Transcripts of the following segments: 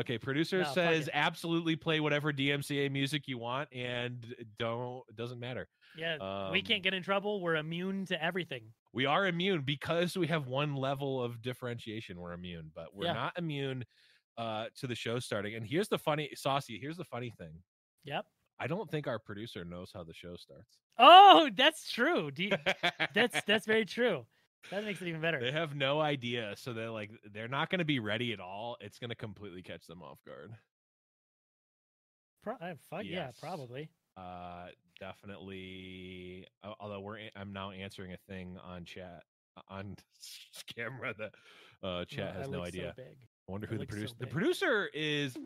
Okay, producer No, says absolutely play whatever DMCA music you want and don't it doesn't matter. Yeah, we Um, can't get in trouble. We're immune to everything. We are immune because we have one level of differentiation. We're immune, but we're Yeah. not immune uh to the show starting. And here's the funny saucy, here's the funny thing. Yep. I don't think our producer knows how the show starts. Oh, that's true. You, that's that's very true. That makes it even better. they have no idea, so they're like they're not going to be ready at all. It's going to completely catch them off guard. Pro- uh, fuck yeah, probably. Uh, definitely. Although we're, I'm now answering a thing on chat uh, on camera that uh, chat Well, has I no idea. So big. I wonder I who the look so producer. the producer is.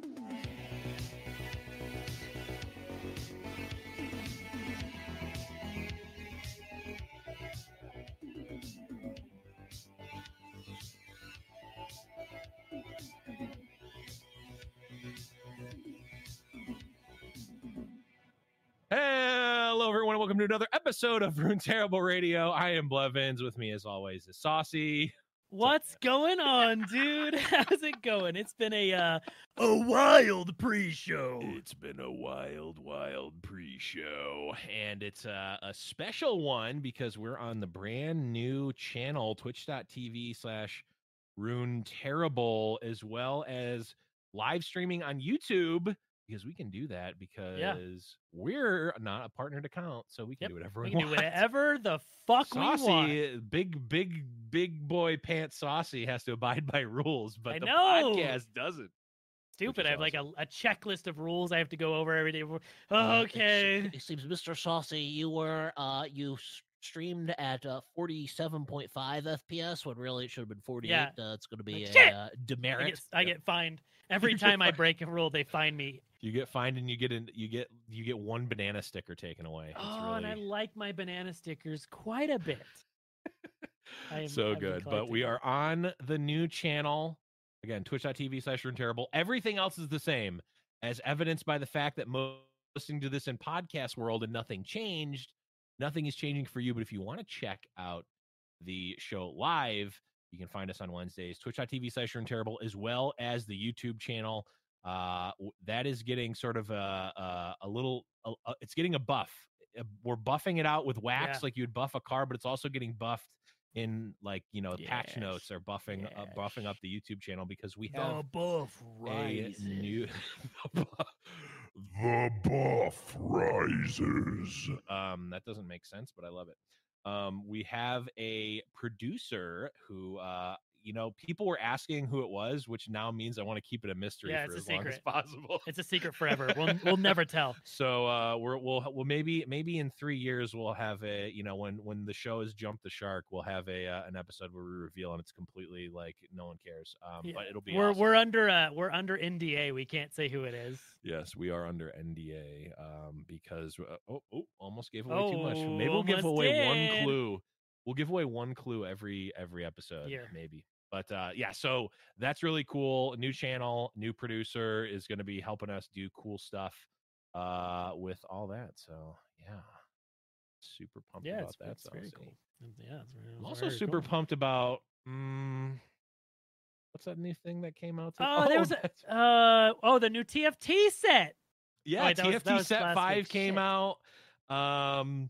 Hello, everyone, and welcome to another episode of Rune Terrible Radio. I am Blevins. With me, as always, is Saucy. What's going on, dude? How's it going? It's been a uh, a wild pre-show. It's been a wild, wild pre-show, and it's a, a special one because we're on the brand new channel, twitch.tv slash Rune Terrible, as well as live streaming on YouTube because we can do that because we're not a partnered account, so we can Yep, do whatever We we, can do whatever the fuck we want. Big, big, big boy pants Saucy has to abide by rules, but I the know. podcast doesn't. Stupid. I have like a, a checklist of rules I have to go over every day. before- Uh, it Okay. It seems, Mr. Saucy, you were uh you streamed at uh, 47.5 FPS when really it should have been 48. Yeah. Uh, it's going to be Like, a uh, I demerit. get, I get fined every time I break a rule. They fine me. You get fined and you get in, you get you get one banana sticker taken away. It's Oh, and I like my banana stickers quite a bit. Am- so I've good. But we are on the new channel again, twitch.tv slash Rune Terrible. Everything else is the same, as evidenced by the fact that most listening to this in podcast world and nothing changed. Nothing is changing for you. But if you want to check out the show live, you can find us on Wednesdays, twitch.tv slash Rune Terrible, as well as the YouTube channel. Uh, that is getting sort of a a, a little. A, a- it's getting a buff. Uh, We're buffing it out with wax, Yeah. like you'd buff a car, but it's also getting buffed in like you know patch notes are buffing uh, buffing up the YouTube channel because we The have buff a rises. new the buff rises. Um, that doesn't make sense, but I love it. Um, we have a producer who, uh, you know, people were asking who it was, which now means I want to keep it a mystery Yeah, for it's as a long as secret. possible. It's a secret forever. We'll we'll never tell. So uh, we're, we'll we'll maybe maybe in three years we'll have a you know when when the show has jumped the shark we'll have a uh, an episode where we reveal and it's completely like no one cares. Um, Yeah, but it'll be We're awesome. we're under uh we're under NDA. We can't say who it is. Yes, we are under NDA um, because uh, oh, oh, almost gave away too much. Oh, Maybe we'll give almost away one clue. We'll give away one clue every every episode, Here. maybe. But uh, yeah, so that's really cool. New channel, new producer is going to be helping us do cool stuff uh, with all that. So yeah, super pumped Yeah, about it's, that. it's very cool. Yeah, it's very, I'm also super cool. pumped about. Mm, what's that new thing that came out? to- Oh, there was a uh oh the new TFT set. yeah, wait, that was- TFT was set five came Shit. out, um,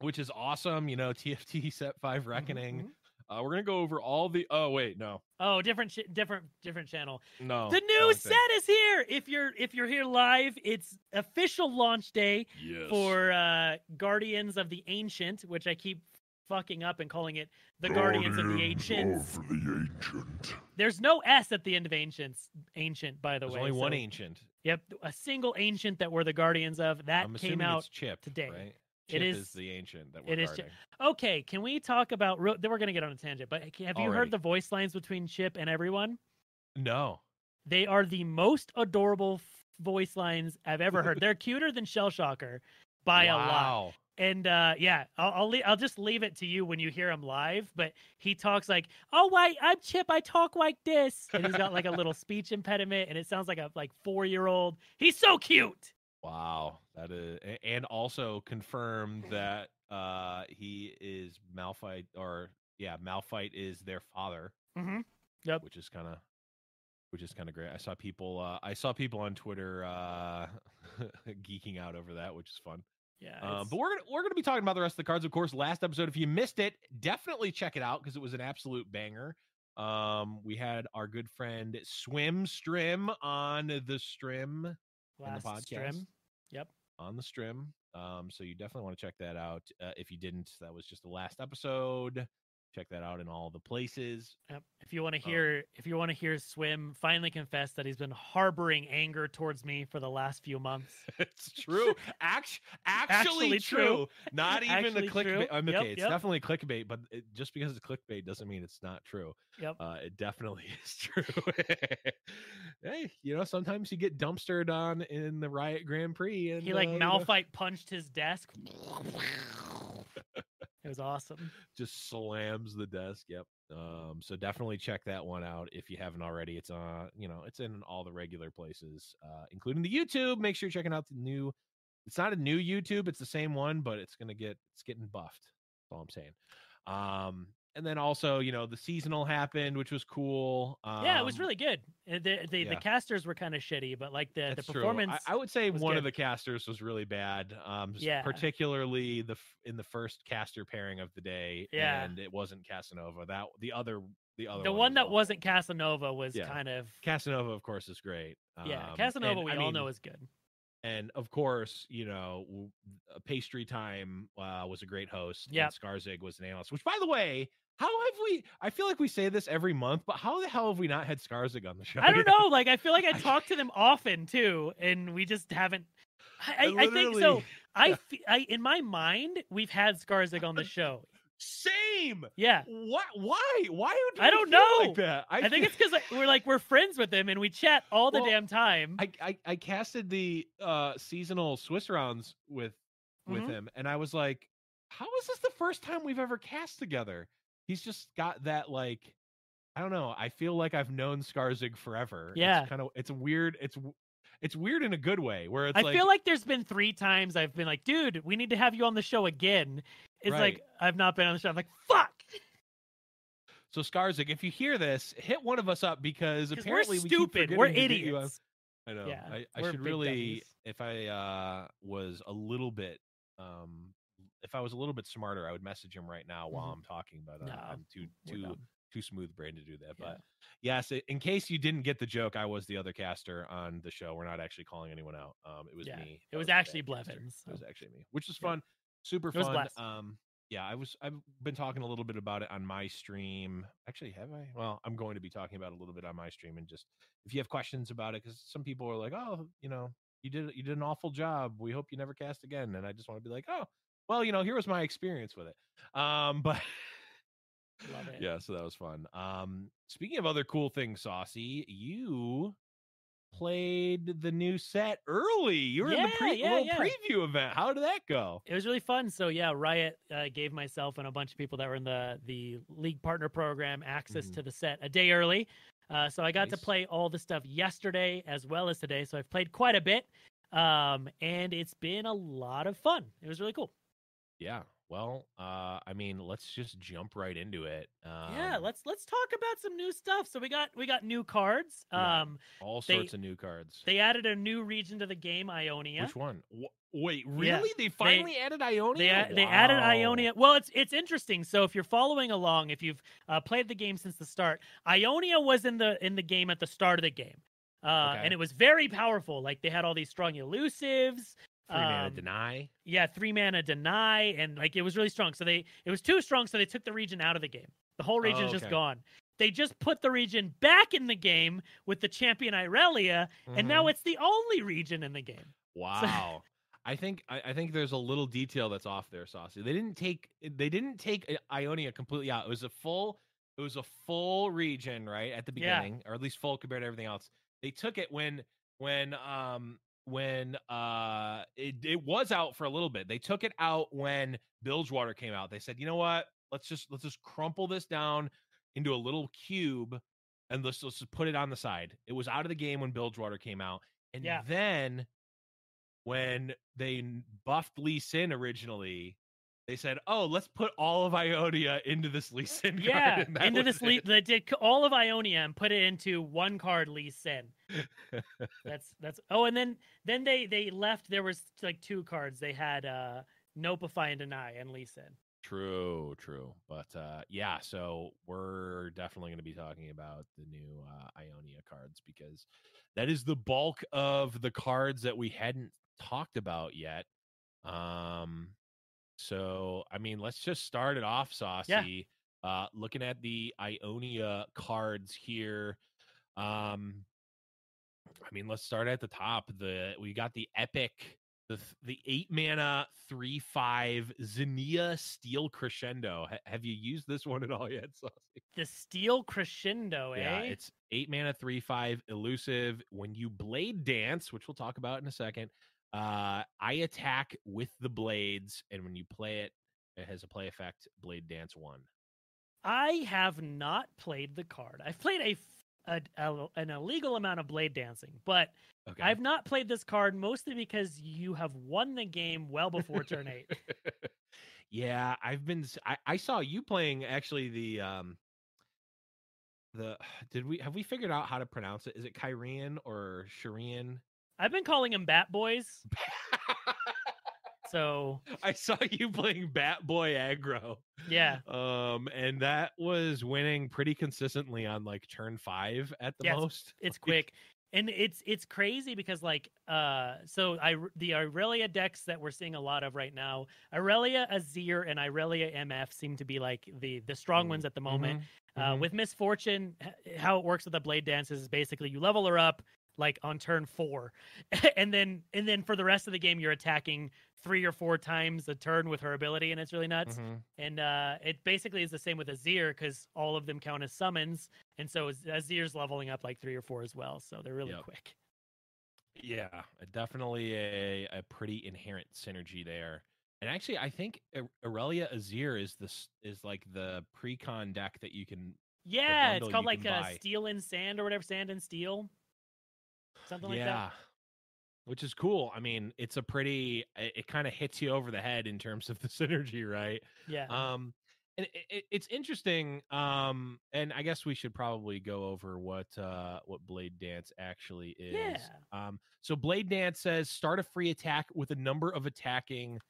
which is awesome. You know, TFT set five Mhm, reckoning. mhm. Uh, we're gonna go over all the. Oh wait, no, Oh, different ch- different different channel. no. the new set thing. is here. If you're if you're here live, it's official launch day Yes. for uh Guardians of the Ancient, which I keep fucking up and calling it the Guardians, of the Ancients. Of the ancient. There's no S at the end of Ancients. Ancient, by the There's way. only one ancient. Yep, a single Ancient that we're the Guardians of. That I'm came out. it's Chip today. Right? It Chip is- the ancient that we're it is Chip. guarding. Okay, can we talk about? real- Then we're gonna get on a tangent. But have you Already. heard the voice lines between Chip and everyone? No. They are the most adorable voice lines I've ever heard. They're cuter than Shell Shocker by a lot. Wow. And uh, yeah, I'll I'll, le- I'll just leave it to you when you hear him live. But he talks like, "Oh, why I'm Chip. I talk like this," and he's got like a little speech impediment, and it sounds like a like four year old. He's so cute. Wow, that is, and also confirmed that uh he is Malphite, or yeah, Malphite is their father, Mm-hmm. Yep. which is kind of which is kind of great. I saw people uh, I saw people on Twitter uh, geeking out over that, which is fun. Yeah. Um, but we're gonna we're gonna be talking about the rest of the cards, of course. Last episode, if you missed it, definitely check it out because it was an absolute banger. Um, we had our good friend Swim Strim on the Strim last podcast. stream. Yep. on the stream. Um, so you definitely want to check that out. Uh, if you didn't, that was just the last episode. Check that out in all the places. Yep. If you want to Um, hear, if you want to hear Swim finally confess that he's been harboring anger towards me for the last few months. it's true. Act- actually, Actually true. true. Not even the clickbait. Yep, okay. It's yep. definitely clickbait, but it, just because it's clickbait doesn't mean it's not true. Yep. Uh, it definitely is true. hey, you know, sometimes you get dumpstered on in the Riot Grand Prix, and he like uh, you know, Malphite punched his desk. It was awesome. just slams the desk. Yep. Um, so definitely check that one out if you haven't already. It's uh, you know, it's in all the regular places, uh, including the YouTube. Make sure you're checking out the new. It's not a new YouTube. It's the same one, but it's gonna get it's getting buffed. That's all I'm saying. Um, and then also, you know, the seasonal happened, which was cool. Um, yeah, it was really good. The the, yeah. the casters were kind of shitty, but like the the That's performance. I, I would say one of the casters was really bad. Um, Yeah. particularly the in the first caster pairing of the day. Yeah. and it wasn't Casanova. That the other the other the one one that awful. wasn't Casanova was Yeah. kind of Casanova, of course, is great. yeah. Um, Casanova and, we I all mean, know is good. And of course, you know, Pastry Time uh, was a great host. Yeah, Yep. Skarzig was an analyst. Which, by the way, how have we? I feel like we say this every month, but how the hell have we not had Skarzig on the show? I don't yet? know. Like I feel like I talk to them often too, and we just haven't. I, I, I think so. I, I in my mind we've had Skarzig on the show. Same. Yeah, What? Why? Why? Do I don't know. Like that? I, think it's because we're like we're friends with him and we chat all the Well, damn time. I, I I casted the uh seasonal Swiss rounds with with Mhm. him, and I was like, "How is this the first time we've ever cast together?" He's just got that like, I don't know. I feel like I've known Skarzig forever. Yeah. kind of it's weird. It's it's weird in a good way, where it's I like, feel like there's been three times I've been like, dude, we need to have you on the show again. It's like I've not been on the show. I'm like, fuck. so Skarzig. If you hear this, hit one of us up because apparently we're we stupid. We're forgetting you idiots. I know. Yeah, I, I should really, dummies. if I uh was a little bit, um, if I was a little bit smarter, I would message him right now while Mhm. I'm talking. But uh, No, I'm too too dumb. too smooth brain to do that. Yeah. But yes, in case you didn't get the joke, I was the other caster on the show. We're not actually calling anyone out. Um, it was Yeah, me. it that was actually. Blevins, It was actually me, which is fun, super fun. Um, yeah, I was. I've been talking a little bit about it on my stream. Actually, have I? Well, I'm going to be talking about it a little bit on my stream, and just if you have questions about it, because some people are like, "Oh, you know, you did you did an awful job. We hope you never cast again." And I just want to be like, "Oh, well, you know, here was my experience with it." Um, but yeah, so that was fun. Um, speaking of other cool things, Saucy, you played the new set early. You were in the pre- yeah, little yeah. preview event. How did that go? It was really fun. So yeah, Riot uh, gave myself and a bunch of people that were in the the league partner program access Mhm. to the set a day early. Uh, so I got Nice. to play all the stuff yesterday as well as today. So I've played quite a bit, um, and it's been a lot of fun. It was really cool. Yeah. Well, uh, I mean, let's just jump right into it. Um, yeah, let's let's talk about some new stuff. So we got we got new cards. Yeah. Um, all they- sorts of new cards. they added a new region to the game, Ionia. Which one? Wh- wait, Yeah, really? They finally added Ionia. They a- they added Ionia. Well, it's it's interesting. So if you're following along, if you've uh, played the game since the start, Ionia was in the in the game at the start of the game, uh, Okay. and it was very powerful. Like they had all these strong elusives. Mana um, deny. Yeah, three mana deny, and like it was really strong. So they it was too strong, so they took the region out of the game. The whole region's Oh, just gone. They just put the region back in the game with the champion Irelia, and now Mhm. it's the only region in the game. Wow. I think I, I think there's a little detail that's off there, Saucy. They didn't take they didn't take Ionia completely out. It was a full it was a full region, right, at the Yeah. beginning, or at least full compared to everything else. They took it when when um when uh it, it was out for a little bit. They took it out when Bilgewater came out. They said, you know what? Let's just let's just crumple this down into a little cube and let's, let's just put it on the side. It was out of the game when Bilgewater came out. And Yeah. then when they buffed Lee Sin originally, they said, "Oh, let's put all of Ionia into this Lee Sin card." Yeah, into this Lee, they did all of Ionia and put it into one card Lee Sin. That's that's oh, and then then they they left. There was like two cards. They had uh Nopeify and Deny and Lee Sin. True, true. But uh yeah, so we're definitely going to be talking about the new uh Ionia cards because that is the bulk of the cards that we hadn't talked about yet. Um so I mean, let's just start it off saucy. Uh looking at the Ionia cards here. Um I mean, let's start at the top. The we got the epic the the eight mana three five Xenia Steel Crescendo. Ha- have you used this one at all yet, Saucy? The Steel Crescendo, eh? Yeah, it's eight mana three five elusive. When you blade dance, which we'll talk about in a second, uh, I attack with the blades, and when you play it, it has a play effect. Blade dance one. I have not played the card. I've played a an illegal amount of blade dancing, but Okay. I've not played this card mostly because you have won the game well before turn eight. yeah, I've been. I saw you playing actually the um. The did we have we figured out how to pronounce it? Is it Kyrian or Sharian? I've been calling them Bat Boys, so I saw you playing Bat Boy aggro. yeah. Um, and that was winning pretty consistently on like turn five at the Yeah, most. it's Like, quick and it's it's crazy because like uh so i the irelia decks that we're seeing a lot of right now irelia azir and irelia mf seem to be like the the strong Mm, ones at the moment mhm, uh mhm. with Miss Fortune how it works with the blade dances is basically you level her up like on turn four and then and then for the rest of the game you're attacking three or four times a turn with her ability and it's really nuts Mhm. and uh, it basically is the same with Azir because all of them count as summons, and so Az- Azir's leveling up like three or four as well. So they're really Yep. quick. Yeah, definitely a, a pretty inherent synergy there. And actually, I think Irelia Azir is this is like the pre-con deck that you can. Yeah, it's called like buy. Steel and Sand or whatever, Sand and Steel, something like yeah, that. which is cool. I mean, it's a pretty. It, it kind of hits you over the head in terms of the synergy, right? Yeah, Um, and it, it, it's interesting. Um, and I guess we should probably go over what uh what Blade Dance actually is. Yeah. Um, so Blade Dance says start a free attack with a number of attacking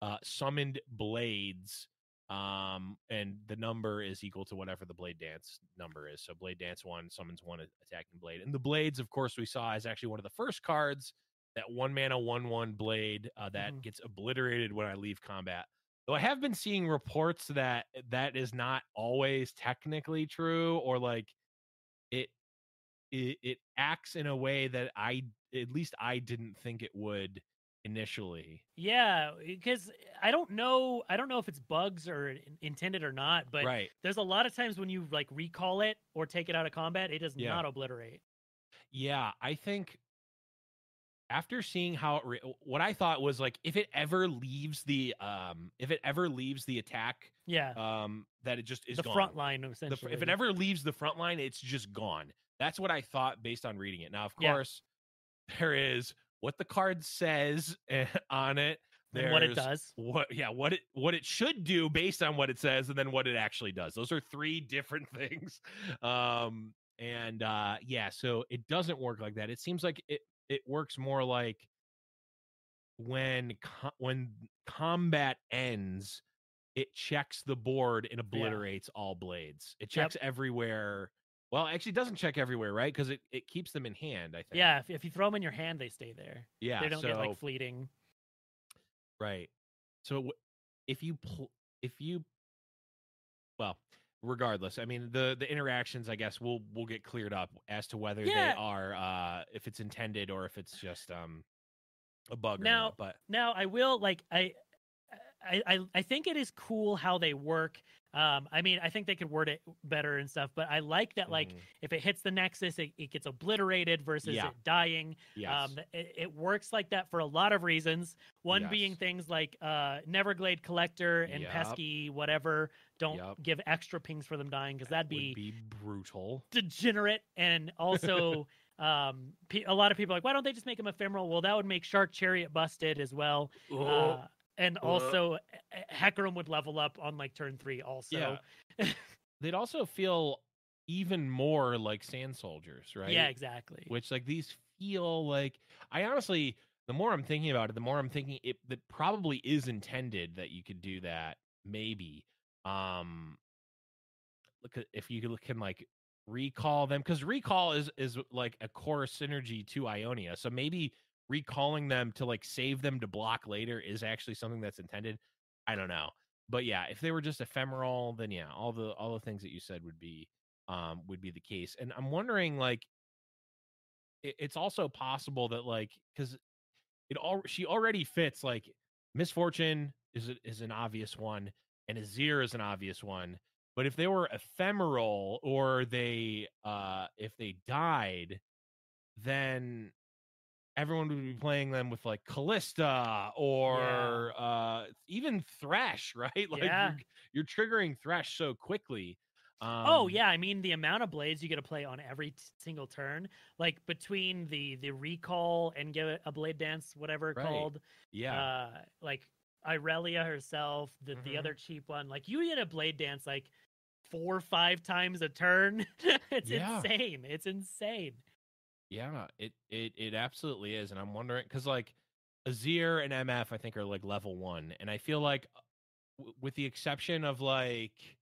uh summoned blades. Um, and the number is equal to whatever the Blade Dance number is. So Blade Dance one summons one attacking blade, and the blades, of course, we saw is actually one of the first cards. That one mana one one blade uh, that Mhm. gets obliterated when I leave combat. Though I have been seeing reports that that is not always technically true, or like it it, it acts in a way that I at least I didn't think it would initially. yeah, because I don't know, I don't know if it's bugs or intended or not, but right. there's a lot of times when you like recall it or take it out of combat, it does Yeah. not obliterate. Yeah, I think after seeing how it re- what I thought was like if it ever leaves the um if it ever leaves the attack Yeah, um that it just is the gone. front line The essentially. if it ever leaves the front line, it's just gone. That's what I thought based on reading it. Now, of Yeah. course, there is what the card says eh, on it. and what it does. What yeah, what it what it should do based on what it says, and then what it actually does. Those are three different things. Um, and uh, yeah, so it doesn't work like that. It seems like it it works more like when co- when combat ends it checks the board and obliterates all blades it Yep. checks everywhere well actually it doesn't check everywhere right because it, it keeps them in hand i think Yeah, if, if you throw them in your hand, they stay there. yeah they don't so get like fleeting. right so if you pl- if you well regardless i mean the the interactions i guess will will get cleared up as to whether Yeah. they are uh if it's intended or if it's just um a bug or Now- but Now I will like I, I I I think it is cool how they work. Um, I mean, I think they could word it better and stuff, but I like that like mhm, if it hits the nexus, it, it gets obliterated versus Yeah. it dying. yes. Um, it, it works like that for a lot of reasons. One being things like uh, Neverglade Collector and Yup. Pesky, whatever. Don't Yup. give extra pings for them dying because that'd be, be brutal degenerate. And also, um, pe- a lot of people are like, why don't they just make them ephemeral? Well, that would make Shark Chariot busted as well. Oh, Uh, and also uh, Hecarim would level up on like turn three. Also, Yeah. They'd also feel even more like sand soldiers, right? yeah, exactly. Which like these feel like I honestly the more I'm thinking about it, the more I'm thinking it that probably is intended that you could do that, maybe. Um look at if you can like recall them because recall is is like a core synergy to Ionia. So maybe recalling them to like save them to block later is actually something that's intended. I don't know. But yeah, if they were just ephemeral, then yeah, all the all the things that you said would be um would be the case. And I'm wondering like it, it's also possible that like because it all she already fits like Miss Fortune is is an obvious one and Azir is an obvious one. But if they were ephemeral or they uh if they died, then everyone would be playing them with like Kalista or uh even Thresh, right? Like Yeah. you're, you're triggering Thresh so quickly. Um, oh yeah, I mean the amount of blades you get to play on every t- single turn, like between the the recall and get a, blade dance, whatever Right. called, yeah. uh, like Irelia herself, the the Mhm. other cheap one, like you get a blade dance like four or five times a turn. it's Yeah. insane. It's insane. Yeah, it it it absolutely is, and I'm wondering because like Azir and MF, I think are like level one, and I feel like, uh, w- with the exception of like,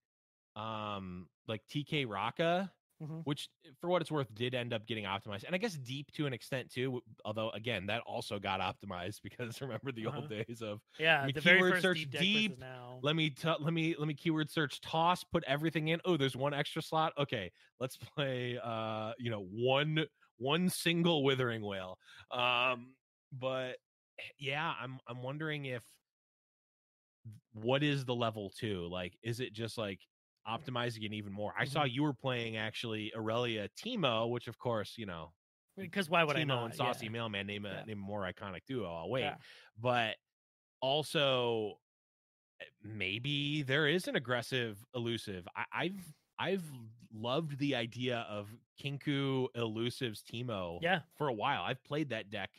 um, like TK Raka, Mhm. which for what it's worth did end up getting optimized, and I guess Deep to an extent too. Although again, that also got optimized because remember the Uh-huh. old days of Yeah, the very keyword first search deep deep, now. let me t- let me let me keyword search toss put everything in oh there's one extra slot okay let's play uh you know one one single withering whale um but yeah i'm i'm wondering if what is the level two like is it just like optimizing it even more i saw Mm-hmm. you were playing actually irelia teemo which of course you know Because why would I know? and Saucy yeah. Mailman name a Yeah. name a more iconic duo. I'll wait. Yeah. But also eh, maybe there is an aggressive elusive. I, I've I've loved the idea of Kinkou elusives Teemo Yeah. for a while. I've played that deck.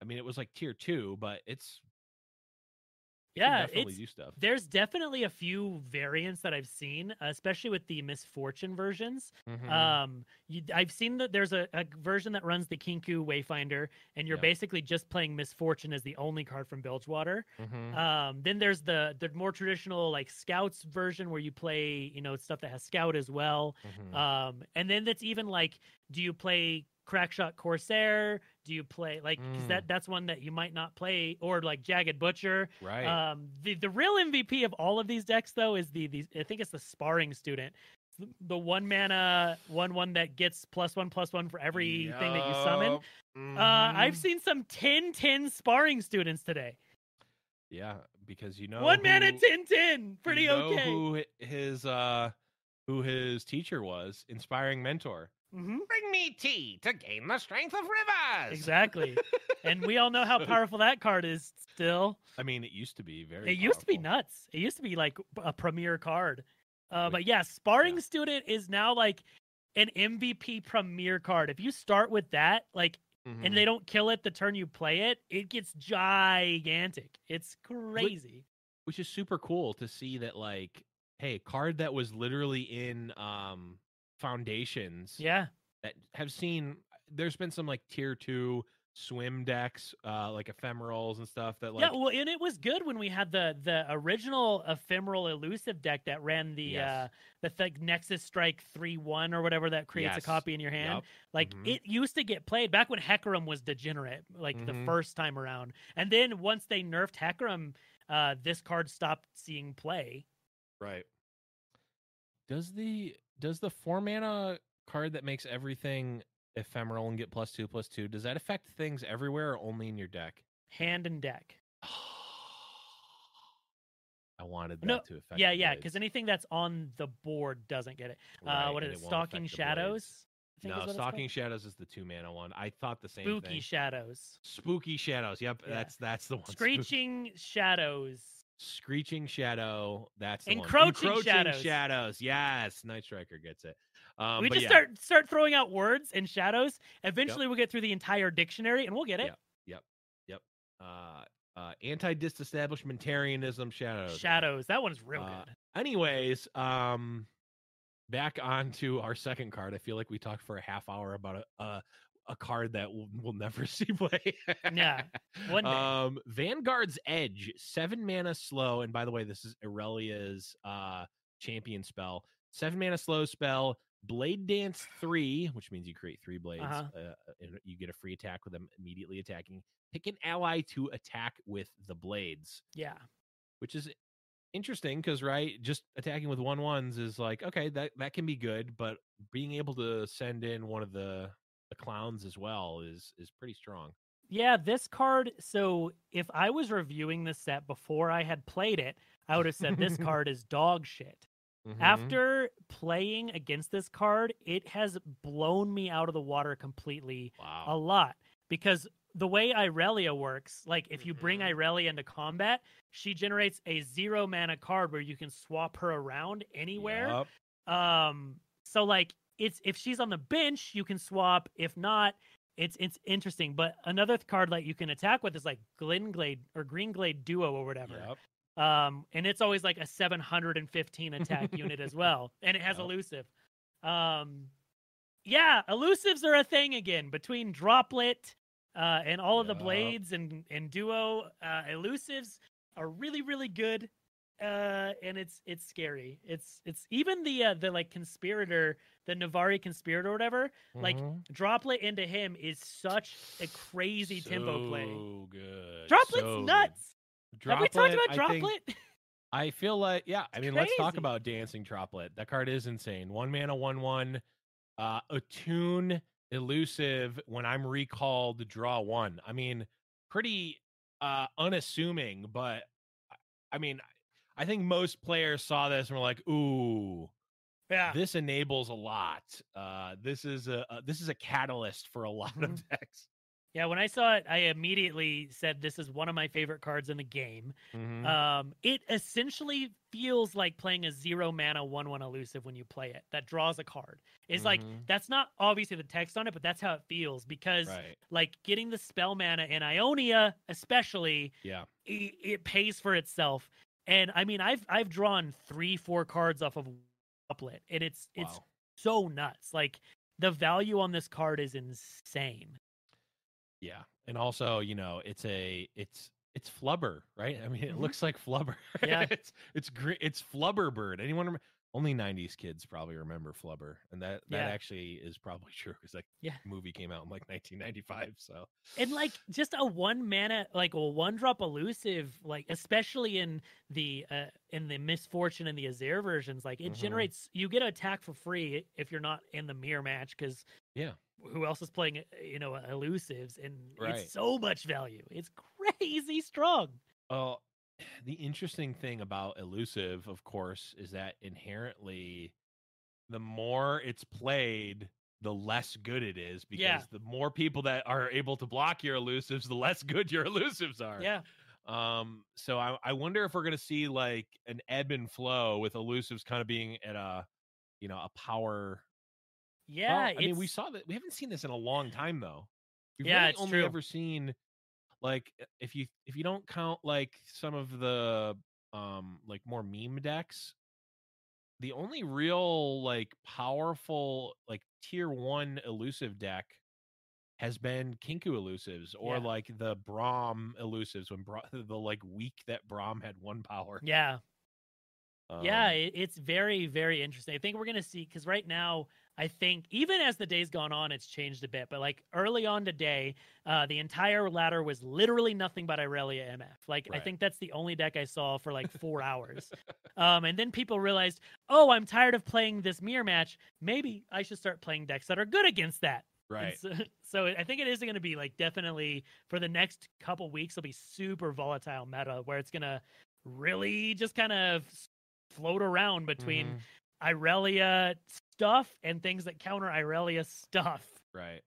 I mean, it was like tier two, but it's Yeah, definitely it's do stuff. there's definitely a few variants that I've seen, especially with the Miss Fortune versions. Mhm. Um, you, I've seen that there's a, a version that runs the Kinkou Wayfinder, and you're Yep. basically just playing Miss Fortune as the only card from Bilgewater. Mhm. Um, then there's the the more traditional like Scouts version where you play you know stuff that has Scout as well. Mhm. Um, and then that's even like, do you play Crackshot Corsair? Do you play like Mm. that that's one that you might not play, or like Jagged Butcher? right. Um, the the real MVP of all of these decks though is the the I think it's the Sparring Student, the, the one mana one one that gets plus one plus one for everything that you summon. Yup. Uh, I've Mhm. seen some 10 10 Sparring Students today. yeah, because you know one mana who- 10 10, pretty you know okay. Who his uh who his teacher was, inspiring mentor. Hmm Bring me tea to gain the strength of rivers. Exactly. and we all know how powerful that card is still. I mean, it used to be very. It used to be nuts. It used to be like a premier card. Uh, Wait, but yeah, Sparring yeah. Student is now like an MVP premier card. If you start with that, like, Mhm. and they don't kill it the turn you play it, it gets gigantic. It's crazy. which is super cool to see that like hey card that was literally in um foundations Yeah. that have seen there's been some like tier two swim decks uh like ephemerals and stuff that like yeah, well, and it was good when we had the the original ephemeral elusive deck that ran the Yes. uh the th- Nexus Strike three one or whatever that creates Yes. a copy in your hand. Yup. Like Mhm. it used to get played back when Hecarim was degenerate, like the Mhm. first time around. And then once they nerfed Hecarim, uh, this card stopped seeing play. right does the does the four mana card that makes everything ephemeral and get plus two plus two does that affect things everywhere or only in your deck Hand and deck. I wanted that No, to affect. yeah, yeah, because anything that's on the board doesn't get it. Right, uh, what is it? Stalking Shadows. blades. I think is No, Stalking? Shadows is the two mana one. I thought the same Spooky thing. Shadows. Spooky Shadows. Yep, Yeah. that's that's the one. Screeching Shadows. Screeching Shadow. That's Encroaching one. Shadows. Shadows. Yes, Night Striker gets it. Um, we just yeah, start start throwing out words and shadows. Eventually, we'll get through the entire dictionary and we'll get it. Yep. Yep. Uh, uh, anti-disestablishmentarianism shadows. Shadows. That one's real Uh, good. Anyways, um, back on to our second card. I feel like we talked for a half hour about a a, a card that we'll, we'll never see play. Yeah, one day. Um, Vanguard's Edge, seven mana slow, and by the way, this is Irelia's uh champion spell. Seven mana slow spell. Blade Dance three, which means you create three blades. Uh-huh. Uh, and you get a free attack with them immediately attacking. Pick an ally to attack with the blades Yeah. which is interesting because right just attacking with one ones is like okay that that can be good but being able to send in one of the the clowns as well is is pretty strong Yeah, this card. So if I was reviewing this set before I had played it, I would have said this card is dog shit. Mhm. After playing against this card, it has blown me out of the water completely wow. a lot because the way Irelia works, like if you bring Mhm. Irelia into combat, she generates a zero mana card where you can swap her around anywhere. Yup. Um, so like it's if she's on the bench, you can swap. If not, it's it's interesting. But another card like you can attack with is like Glenglade or Greenglade Duo or whatever. Yup. Um, and it's always like a 715 attack unit as well, and it has Yep. elusive. Um, yeah, elusives are a thing again between droplet uh, and all of the blades and and duo. Uh, elusives are really really good, uh, and it's it's scary. It's it's even the uh, the like conspirator, the Navori conspirator or whatever. Like Mhm. droplet into him is such a crazy tempo play. Good Droplet's so good. nuts. Have we talked about I think- droplet? I feel like yeah. I mean, let's talk about dancing droplet. That card is insane. One mana, one one. Uh, attune elusive. When I'm recalled, draw one. I mean, pretty uh unassuming, but I mean, I think most players saw this and were like, "Ooh, yeah. this enables a lot. Uh, this is a, a this is a catalyst for a lot of decks." Yeah, when I saw it, I immediately said this is one of my favorite cards in the game. Mhm. Um, it essentially feels like playing a zero mana one one elusive when you play it. That draws a card. It's like Mhm. that's not obviously the text on it, but that's how it feels because right. like getting the spell mana in Ionia, especially, Yeah. it, it pays for itself. And I mean, I've I've drawn three, four cards off of Uplet, and it's it's Wow. so nuts. Like the value on this card is insane. Yeah, and also, you know, it's a it's it's Flubber, right? I mean, it Mhm. looks like Flubber. Yeah. it's it's. It's Flubber Bird. Anyone? Rem- only '90s kids probably remember Flubber, and that that Yeah. actually is probably true because that Yeah. movie came out in like 1995. So and like just a one mana like a one drop elusive like especially in the uh in the Miss Fortune and the azir versions like it Mhm. generates you get an attack for free if you're not in the mirror match because Yeah. who else is playing uh, you know elusives and Right. it's so much value it's crazy strong Well, the interesting thing about elusive, of course, is that inherently, the more it's played, the less good it is because Yeah. the more people that are able to block your elusives, the less good your elusives are. yeah Um, so I, I wonder if we're gonna see like an ebb and flow with elusives kind of being at a, you know, a power. well, yeah I mean, we saw that we haven't seen this in a long time though. We've Yeah, really only true. ever seen like if you if you don't count like some of the um like more meme decks, the only real like powerful like tier one elusive deck has been Kinkou elusives or Yeah. like the Braum elusives when Bra- the like week that Braum had one power. yeah yeah Um, it, it's very very interesting i think we're gonna see because right now i think even as the days gone on it's changed a bit but like early on today uh the entire ladder was literally nothing but irelia mf like i think that's the only deck i saw for like four hours. Um and then people realized oh i'm tired of playing this mirror match. Maybe i should start playing decks that are good against that. Right. so, so i think it is going to be like definitely for the next couple weeks it'll be super volatile meta where it's going to really just kind of float around between Mhm. Irelia stuff and things that counter Irelia stuff. Right.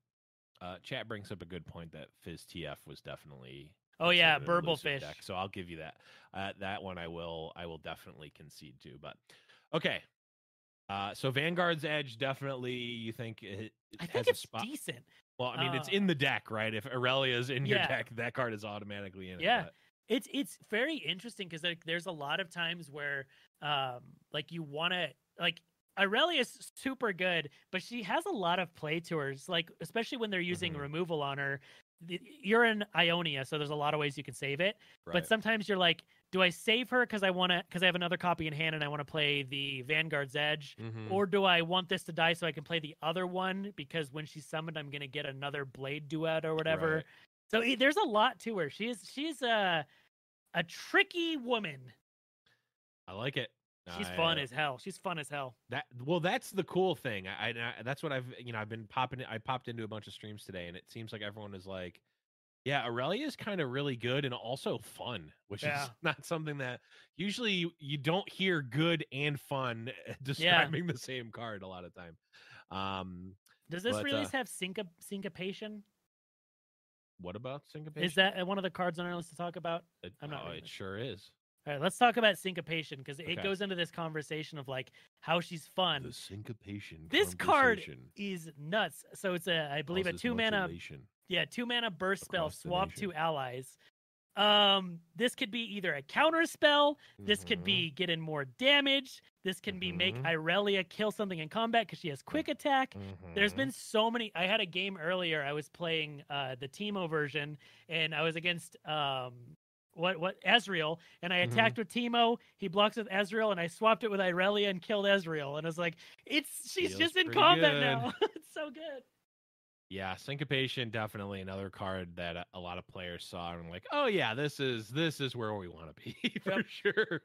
Uh, chat brings up a good point that Fizz TF was definitely. Oh yeah, considered an Burble Fish. deck, so I'll give you that. Uh, that one I will. I will definitely concede to. But okay. Uh, so Vanguard's Edge definitely. You think it, it I has think a it's spot? decent. Well, I mean, it's uh, in the deck, right? If Irelia's in your yeah. deck, that card is automatically in it. Yeah. but- It's it's very interesting because like there's a lot of times where um like you want to like Irelia is super good, but she has a lot of play to her. Like especially when they're using Mhm. removal on her. You're in Ionia, so there's a lot of ways you can save it. Right. But sometimes you're like, do I save her because I want to because I have another copy in hand and I want to play the Vanguard's Edge, Mhm. or do I want this to die so I can play the other one because when she's summoned I'm gonna get another blade duet or whatever. Right. So there's a lot to her. She's she's a a tricky woman. I like it. She's fun uh, as hell. She's fun as hell. that. Well, that's the cool thing. I, I that's what I've you know I've been popping. I popped into a bunch of streams today, and it seems like everyone is like, yeah, Irelia is kind of really good and also fun, which Yeah. is not something that usually you, you don't hear good and fun describing the same card a lot of time. Um, Does this but, uh, release have synca- syncopation? what about syncopation? Is that uh, one of the cards on our list to talk about? It, I'm not oh, it it. sure is. All right, let's talk about syncopation because it goes into this conversation of like how she's fun. The syncopation. This card is nuts. So it's a, I believe, a two mana, yeah, two mana burst spell. across Swap two allies. Um, this could be either a counter spell. This could Mhm. be get in more damage. This can be make Mhm. Irelia kill something in combat because she has quick attack. There's Mhm. been so many. I had a game earlier. I was playing uh, the Teemo version, and I was against um, what what Ezreal, and I Mhm. attacked with Teemo. He blocks with Ezreal, and I swapped it with Irelia and killed Ezreal. And I was like, "It's she's Feels just in combat good. now. it's so good." Yeah, syncopation definitely another card that a- a lot of players saw and like, oh yeah, this is this is where we want to be for Yep. sure.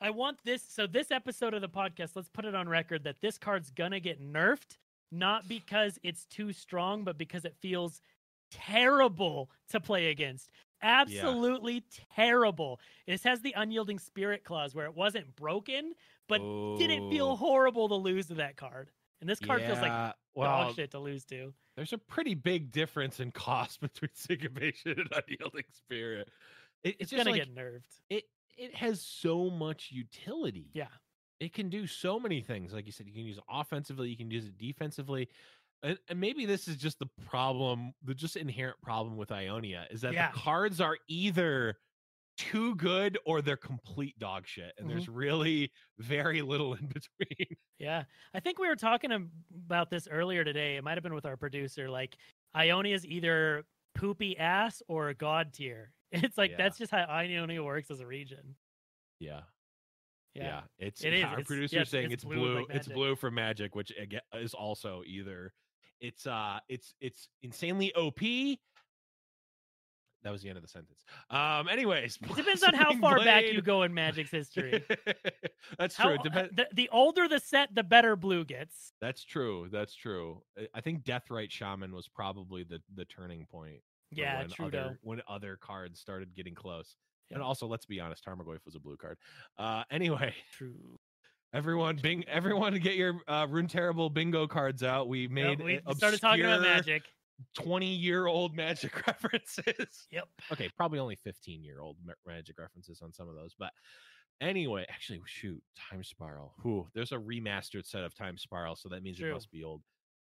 I want this. So this episode of the podcast, let's put it on record that this card's gonna get nerfed, not because it's too strong, but because it feels terrible to play against. Absolutely terrible. This has the unyielding spirit clause where it wasn't broken, but didn't feel horrible to lose to that card. And this card feels like yeah, dog shit to lose to. there's a pretty big difference in cost between syncopation and unyielding spirit. It, It's, it's just gonna like, get nerfed. it. It has so much utility. Yeah. it can do so many things. Like you said, you can use it offensively, you can use it defensively. And, and maybe this is just the problem, the just inherent problem with Ionia is that Yeah. the cards are either too good or they're complete dog shit. And there's mm-hmm. really very little in between. Yeah. I think we were talking about this earlier today. It might have been with our producer. Like Ionia is either poopy ass or god tier. It's like Yeah. that's just how Ionia works as a region. Yeah. Yeah. Yeah. It's It is, Our it's- producer yes, saying it's it's blue blue. like it's blue for magic, which is also either it's uh it's it's insanely OP. That was the end of the sentence. Um anyways. It depends on how far back you go in Magic's history. That's How, true. Depen- the, the older the set, the better blue gets. That's true. That's true. I- I think Deathrite Shaman was probably the the turning point. Yeah, when true other, though. When other cards started getting close, Yeah. and also let's be honest, Tarmogoyf was a blue card. Uh, anyway, True. Everyone, bing, everyone, to get your uh, Rune Terrible bingo cards out. We made we started talking about magic. 20 year old magic references. Yep. Okay, probably only 15 year old magic references on some of those, but anyway, actually, shoot, Time Spiral. Whew, there's a remastered set of Time Spiral, so that means True. it must be old.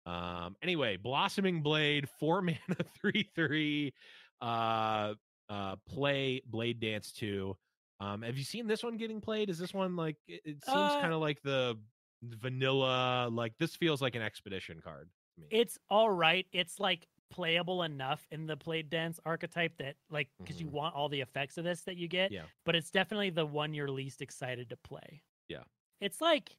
Um, anyway, Blossoming Blade, four mana, three three. Uh, uh, play Blade Dance two. Um, have you seen this one getting played? Is this one like it, it seems Uh, kind of like the vanilla? Like this feels like an expedition card to me. It's all right. It's like playable enough in the played dance archetype that like because you Mhm. want all the effects of this that you get. Yeah. But it's definitely the one you're least excited to play. Yeah. It's like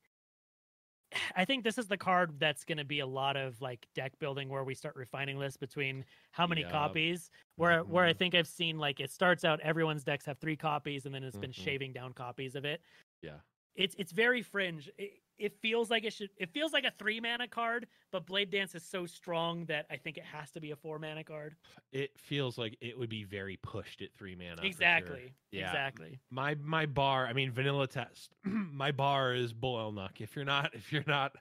I think this is the card that's going to be a lot of like deck building where we start refining lists between how many copies. Where where I Mhm. think I've seen like it starts out everyone's decks have three copies and then it's been Mhm. shaving down copies of it. Yeah. It's it's very fringe. It, it feels like it should. It feels like a three mana card, but Blade Dance is so strong that I think it has to be a four mana card. it feels like it would be very pushed at three mana. for sure. exactly. Yeah. Exactly. My my bar, I mean vanilla test. my bar is Bull Elnuk. If you're not if you're not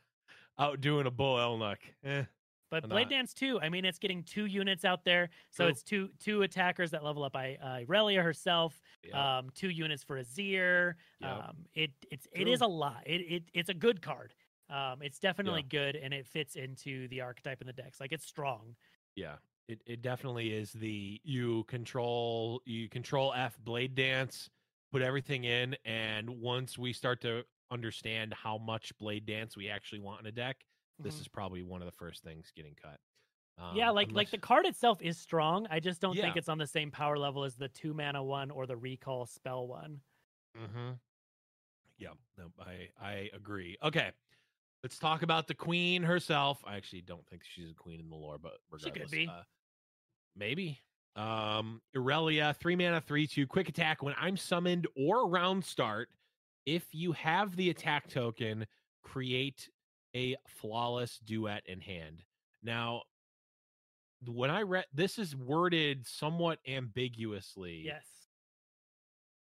out doing a Bull Elnuk, eh. But Blade Dance too. I mean, it's getting two units out there, so True. it's two two attackers that level up. I uh, Irelia herself, Yeah. um, two units for Azir. Yep. Um, it it's it is a lot. It, it it's a good card. Um, it's definitely good and it fits into the archetype in the decks. Like it's strong. yeah. it, it definitely is the you control you control F blade dance, put everything in, and once we start to understand how much blade dance we actually want in a deck, this Mhm. is probably one of the first things getting cut. Um, yeah, like like the card itself is strong. I just don't think it's on the same power level as the two mana one or the recall spell one. Mm-hmm. Yeah, no, I I agree. Okay, let's talk about the queen herself. I actually don't think she's a queen in the lore, but She regardless, could be. Uh, maybe. Um, Irelia, three mana, three two, quick attack. When I'm summoned or round start, if you have the attack token, create a flawless duet in hand. Now, when I read this is worded somewhat ambiguously. Yes.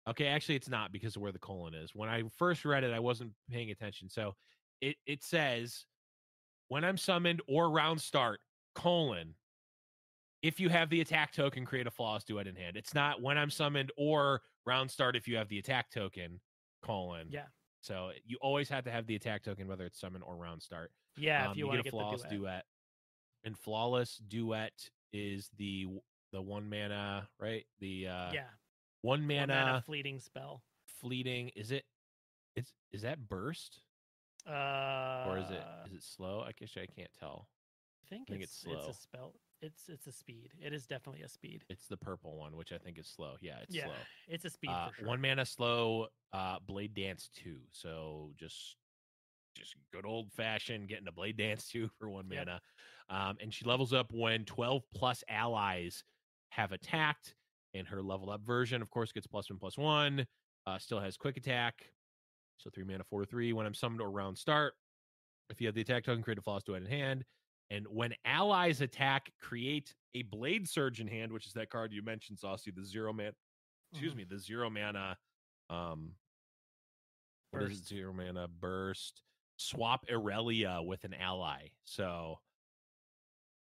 Okay, actually, it's not because of where the colon is. When I first read it, I wasn't paying attention. So it it says when I'm summoned or round start colon. If you have the attack token, create a flawless duet in hand. It's not when I'm summoned or round start. If you have the attack token, colon. Yeah. So you always have to have the attack token, whether it's summon or round start. Yeah, Um, if you, want to get get a flawless the duet. And flawless duet is the the one mana, right? The uh yeah. one one mana fleeting spell. fleeting is it is is that burst Uh or is it is it slow i guess i can't tell I think, think it's, it's it's slow. a spell. It's it's a speed. It is definitely a speed. it's the purple one which i think is slow yeah it's yeah, slow it's a speed uh, for sure. one mana slow uh blade dance 2 so just just good old fashioned getting a blade dance 2 for one Yep. mana um and she levels up when 12 plus allies have attacked and her leveled up version of course gets plus one plus one uh still has quick attack so three mana four three when i'm summoned or round start if you have the attack token create a flawless duet in hand and when allies attack create a blade surge in hand which is that card you mentioned saucy the zero man excuse Mhm. me, the zero mana um what is it? Burst. Zero mana burst. Swap Irelia with an ally. So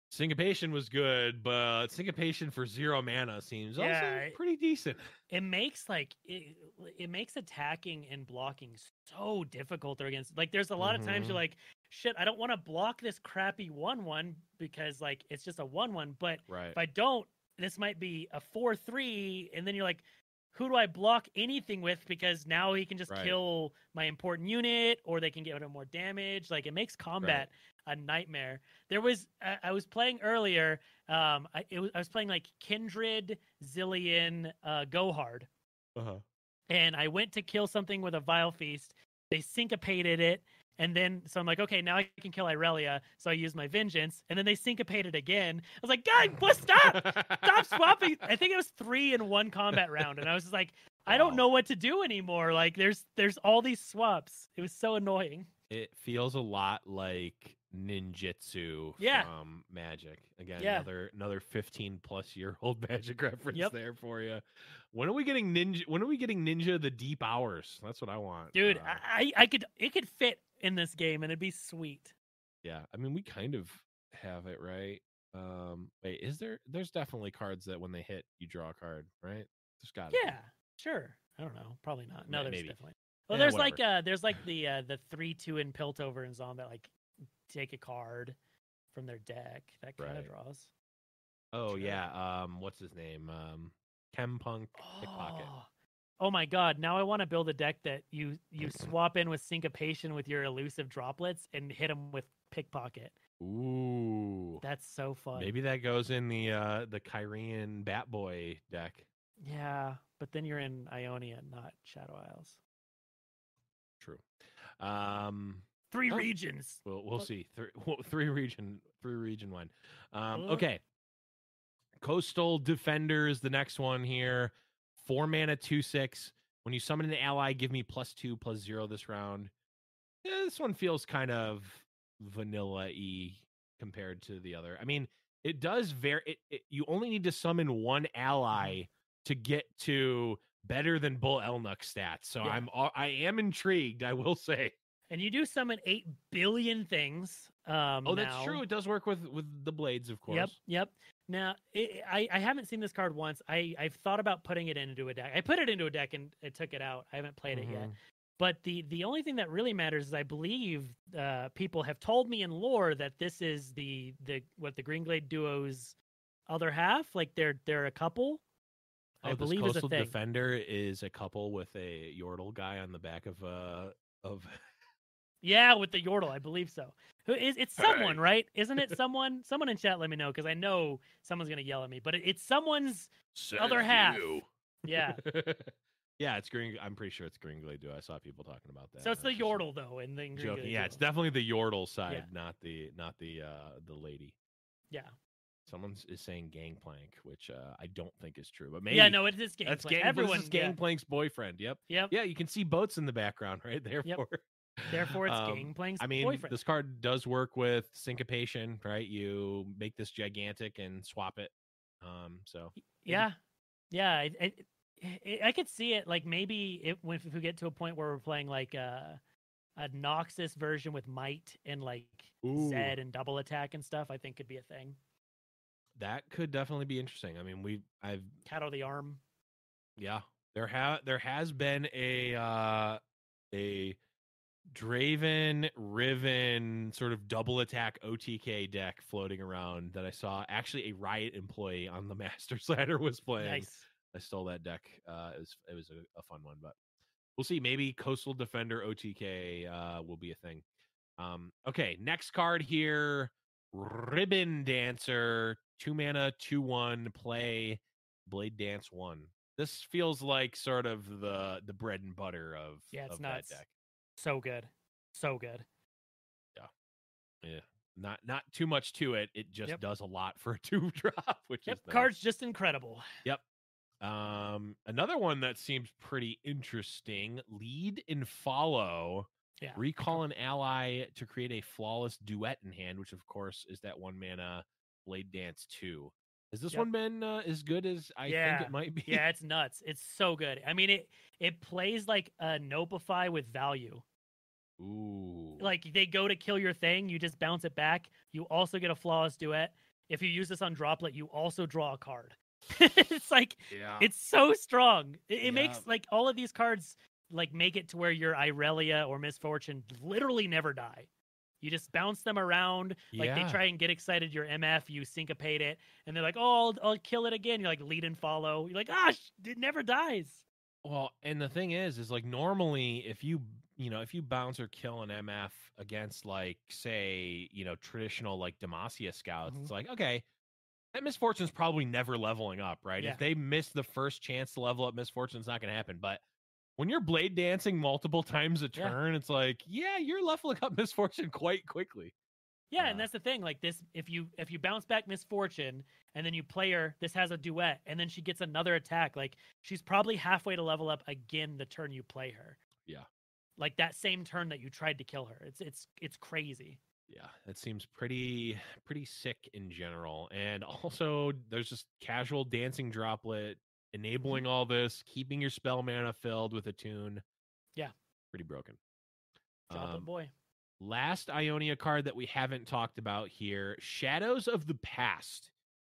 syncopation was good, but syncopation for zero mana seems Yeah, also pretty decent. it makes like it, it makes attacking and blocking so difficult against like there's a lot of times you're mm-hmm. like shit i don't want to block this crappy 1-1 because like it's just a 1-1 but Right. if i don't this might be a 4-3 and then you're like who do i block anything with because now he can just Right. kill my important unit or they can get him more damage like it makes combat a nightmare there was I, I was playing earlier um I, it was, I was playing like kindred Zilean uh go hard Uh-huh. and I went to kill something with a vile feast. They syncopated it, and then so I'm like, okay, now I can kill Irelia. So I use my vengeance, and then they syncopated again. I was like, God, what? Stop! Stop swapping! I think it was three in one combat round, and I was just like, I don't know what to do anymore. Like, there's there's all these swaps. It was so annoying. It feels a lot like ninjutsu Yeah. from Magic. Again, Yeah. another another 15 plus year old Magic reference Yep. there for you. When are we getting ninja when are we getting Ninja the Deep Hours? That's what I want. Dude, Uh, I I could it could fit in this game, and it'd be sweet. Yeah, I mean we kind of have it right. Um wait, is there there's definitely cards that when they hit you draw a card, right? There's got Yeah, sure. I don't know. Probably not. No, May- there's maybe. definitely. Well, Yeah, there's like uh there's like the uh the three two in Piltover and Zaun that like take a card from their deck that kind of Right. draws. Oh sure. yeah, um what's his name? Um Chempunk Pickpocket. Oh. Oh my god! Now I want to build a deck that you you swap in with syncopation with your elusive droplets and hit them with pickpocket. Ooh. That's so fun. Maybe that goes in the uh the Kyrian Batboy deck. Yeah, but then you're in Ionia, not Shadow Isles. True. Um Three Oh. regions. We'll we'll see. Three, three region, three region one. Um, okay. Coastal Defenders, the next one here. Four mana, two six. When you summon an ally, give me plus two, plus zero this round. Yeah, this one feels kind of vanilla y compared to the other. I mean, it does vary. It, it, you only need to summon one ally to get to better than Bull Elnuk stats. So Yeah. I'm I am intrigued. I will say. And you do summon eight billion things. Um, Oh, that's true. It does work with with the blades, of course. Yep, yep. Now, i I, I haven't seen this card once. I, I've thought about putting it into a deck. I put it into a deck and I took it out. I haven't played it yet. Mhm. But the the only thing that really matters is I believe uh, people have told me in lore that this is the the what the Green Glade duos other half. Like they're they're a couple. I Oh, believe this is a coastal thing. defender is a couple with a Yordle guy on the back of uh of Yeah, with the Yordle, I believe so. Who is it's Hey. someone, right? Isn't it someone? Someone in chat, let me know because I know someone's gonna yell at me. But it, it's someone's. Other Says half. you. Yeah. yeah, it's green. I'm pretty sure it's Greenglade Duo I saw people talking about that. so it's the was just Yordle though, and then Joking. Yeah, it's definitely the Yordle side, not the not the uh the lady. Yeah. Someone is saying Gangplank, which uh, I don't think is true, but maybe Yeah, no, it is Gangplank. that's Gang. Everyone, This is yeah. Gangplank's boyfriend. Yep. Yep. Yeah, you can see boats in the background, right? Therefore, Therefore, it's um, Gangplank's I mean, boyfriend. this card does work with syncopation, right? You make this gigantic and swap it. Um, so Yeah, yeah. I, I, I, I could see it. Like maybe it, when if we get to a point where we're playing like a a Noxus version with might and like Ooh. Zed and double attack and stuff, I think could be a thing. that could definitely be interesting. I mean, we I've Cat of the arm. yeah, there have there has been a uh a Draven Riven sort of double attack OTK deck floating around that I saw. Actually, a Riot employee on the Masters ladder was playing. Nice. I stole that deck. Uh, it was it was a, a fun one, but we'll see. Maybe Coastal Defender OTK uh, will be a thing. Um, okay, next card here: Ribbon Dancer, two mana, two one, play Blade Dance one. This feels like sort of the the bread and butter of Yeah, it's of nuts. that deck. So good. So good. Yeah, yeah. not not too much to it. It just Yep. does a lot for a two drop, which Yep. is nice. Card's just incredible. Yep. Um, another one that seems pretty interesting: lead and follow. Yeah. Recall an ally to create a flawless duet in hand, which of course is that one mana Blade Dance two. Has this Yep. one been uh, as good as I think it might be? Yeah, it's nuts. It's so good. I mean, it it plays like a Nopeify with value. Ooh. Like they go to kill your thing, you just bounce it back. You also get a flawless duet. If you use this on droplet, you also draw a card. it's like yeah. it's so strong. It, it makes like all of these cards like make it to where your Irelia or Miss Fortune literally never die. You just bounce them around. Like Yeah. they try and get excited. Your MF, you syncopate it, and they're like, "Oh, I'll, I'll kill it again." You're like, "Lead and follow." You're like, "Ah, it never dies." Well, and the thing is, is like normally if you you know if you bounce or kill an MF against like say you know traditional like Demacia scouts, Mhm. it's like okay, that Miss Fortune's probably never leveling up, right? Yeah. If they miss the first chance to level up, Miss Fortune's not going to happen. But when you're blade dancing multiple times a Yeah. turn, it's like yeah, you're leveling up Miss Fortune quite quickly. Yeah, and Uh, that's the thing. Like this, if you if you bounce back Miss Fortune and then you play her, this has a duet, and then she gets another attack. Like she's probably halfway to level up again the turn you play her. Yeah. Like that same turn that you tried to kill her. It's it's it's crazy. Yeah, it seems pretty pretty sick in general. And also there's just casual dancing droplet enabling all this, keeping your spell mana filled with a tune. Yeah. Pretty broken. Droplet Um, boy. last Ionia card that we haven't talked about here, Shadows of the Past.